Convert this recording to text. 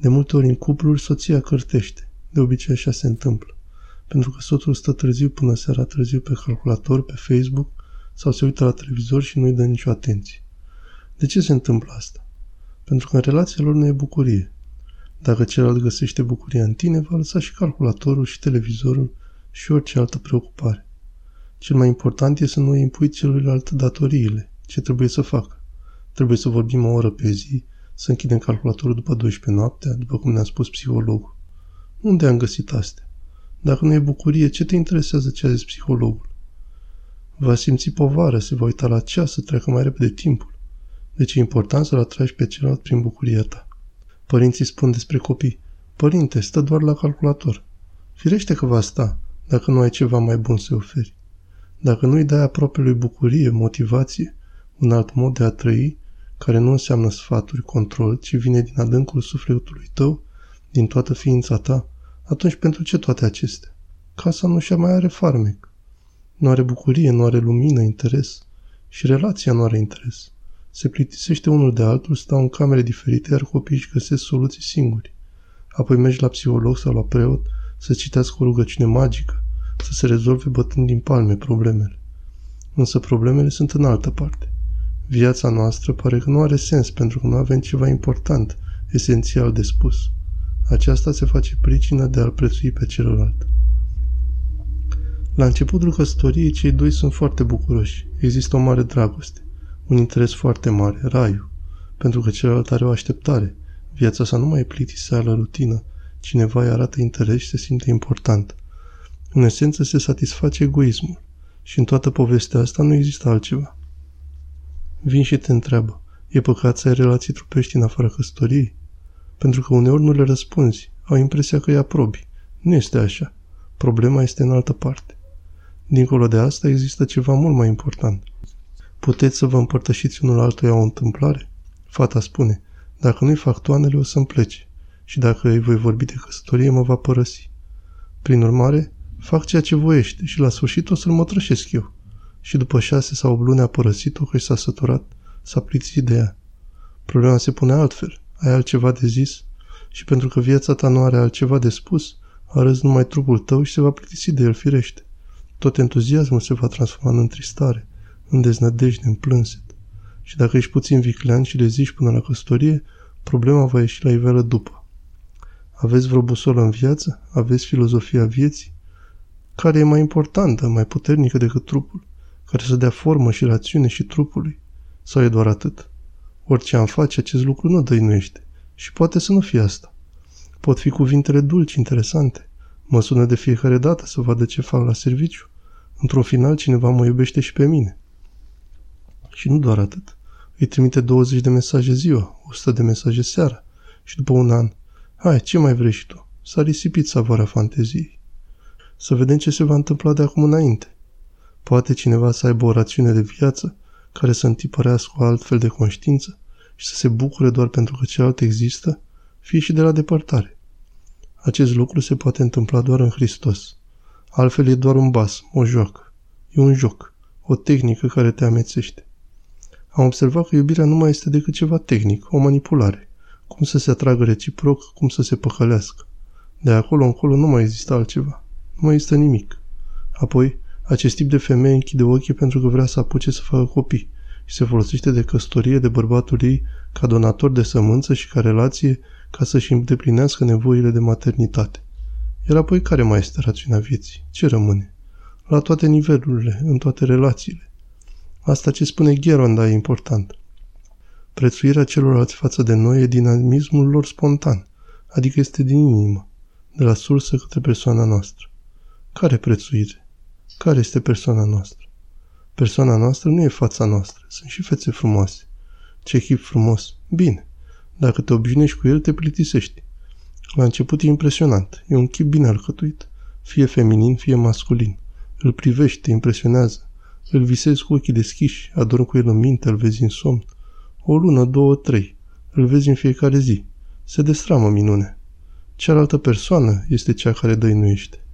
De multe ori în cupluri soția cărtește. De obicei așa se întâmplă. Pentru că soțul stă târziu până seara târziu pe calculator, pe Facebook sau se uită la televizor și nu-i dă nicio atenție. De ce se întâmplă asta? Pentru că în relația lor nu e bucurie. Dacă celălalt găsește bucuria în tine, va lăsa și calculatorul și televizorul și orice altă preocupare. Cel mai important e să nu îi impui celuilalt datoriile, ce trebuie să facă. Trebuie să vorbim o oră pe zi, să închidem calculatorul după 12 noaptea, după cum ne-a spus psihologul. Unde am găsit astea? Dacă nu e bucurie, ce te interesează ce a zis psihologul? Va simți povară, se va uita la ceas să treacă mai repede timpul. Deci e important să-l atragi pe celălalt prin bucuria ta. Părinții spun despre copii, Părinte, stă doar la calculator. Firește că va sta, dacă nu ai ceva mai bun să oferi. Dacă nu-i dai aproape lui bucurie, motivație, un alt mod de a trăi, care nu înseamnă sfaturi, control, ci vine din adâncul sufletului tău, din toată ființa ta, atunci pentru ce toate acestea? Casa nu și mai are farmec. Nu are bucurie, nu are lumină, interes. Și relația nu are interes. Se plictisește unul de altul, stau în camere diferite, iar copiii își găsesc soluții singuri. Apoi mergi la psiholog sau la preot să citească o rugăciune magică, să se rezolve bătând din palme problemele. Însă problemele sunt în altă parte. Viața noastră pare că nu are sens pentru că nu avem ceva important, esențial de spus. Aceasta se face pricină de a-l prețui pe celălalt. La începutul căsătoriei, cei doi sunt foarte bucuroși. Există o mare dragoste, un interes foarte mare, raiul, pentru că celălalt are o așteptare. Viața sa nu mai e plictiseală rutină. Cineva îi arată interes și se simte important. În esență se satisface egoismul. Și în toată povestea asta nu există altceva. Vin și te întreabă, e păcat să ai relații trupești în afara căsătoriei? Pentru că uneori nu le răspunzi, au impresia că îi aprobi. Nu este așa. Problema este în altă parte. Dincolo de asta există ceva mult mai important. Puteți să vă împărtășiți unul altuia o întâmplare? Fata spune, dacă nu-i fac toanele, o să-mi plece. Și dacă îi voi vorbi de căsătorie, mă va părăsi. Prin urmare, fac ceea ce voiește și la sfârșit o să-l mătrășesc eu. Și după șase sau opt luni a părăsit-o că s-a săturat, s-a plictit de ea. Problema se pune altfel. Ai altceva de zis? Și pentru că viața ta nu are altceva de spus, arăți numai trupul tău și se va plictisi de el firește. Tot entuziasmul se va transforma în întristare, în deznădejde, în plânset. Și dacă ești puțin viclean și le zici până la căsătorie, problema va ieși la iveală după. Aveți vreo busolă în viață? Aveți filozofia vieții? Care e mai importantă, mai puternică decât trupul? Care să dea formă și rațiune și trupului? Sau e doar atât? Orice am face, acest lucru nu dăinuiește. Și poate să nu fie asta. Pot fi cuvintele dulci, interesante. Mă sună de fiecare dată să vadă ce fac la serviciu. Într-un final, cineva mă iubește și pe mine. Și nu doar atât. Îi trimite 20 de mesaje ziua, 100 de mesaje seara. Și după un an, hai, ce mai vrei și tu? S-a risipit savoarea fanteziei. Să vedem ce se va întâmpla de acum înainte. Poate cineva să aibă o rațiune de viață care să întipărească o altfel de conștiință și să se bucure doar pentru că celălalt există, fie și de la depărtare. Acest lucru se poate întâmpla doar în Hristos. Altfel e doar un bas, o joacă. E un joc, o tehnică care te amețește. Am observat că iubirea nu mai este decât ceva tehnic, o manipulare. Cum să se atragă reciproc, cum să se păcălească. De acolo încolo nu mai există altceva. Nu mai există nimic. Apoi, acest tip de femeie închide ochii pentru că vrea să apuce să facă copii și se folosește de căsătorie de bărbatul ei ca donator de sămânță și ca relație ca să-și îndeplinească nevoile de maternitate. Iar apoi care mai este rațiunea vieții? Ce rămâne? La toate nivelurile, în toate relațiile. Asta ce spune Gheronda e important. Prețuirea celorlalți față de noi e dinamismul lor spontan, adică este din inimă, de la sursă către persoana noastră. Care prețuire? Care este persoana noastră? Persoana noastră nu e fața noastră, sunt și fețe frumoase. Ce chip frumos! Bine, dacă te obișnuiești cu el, te plictisești. La început e impresionant, e un chip bine alcătuit, fie feminin, fie masculin. Îl privești, te impresionează. Îl visezi cu ochii deschiși, adormi cu el în minte, îl vezi în somn. O lună, două, trei. Îl vezi în fiecare zi. Se destramă minune. Cealaltă persoană este cea care dăinuiește.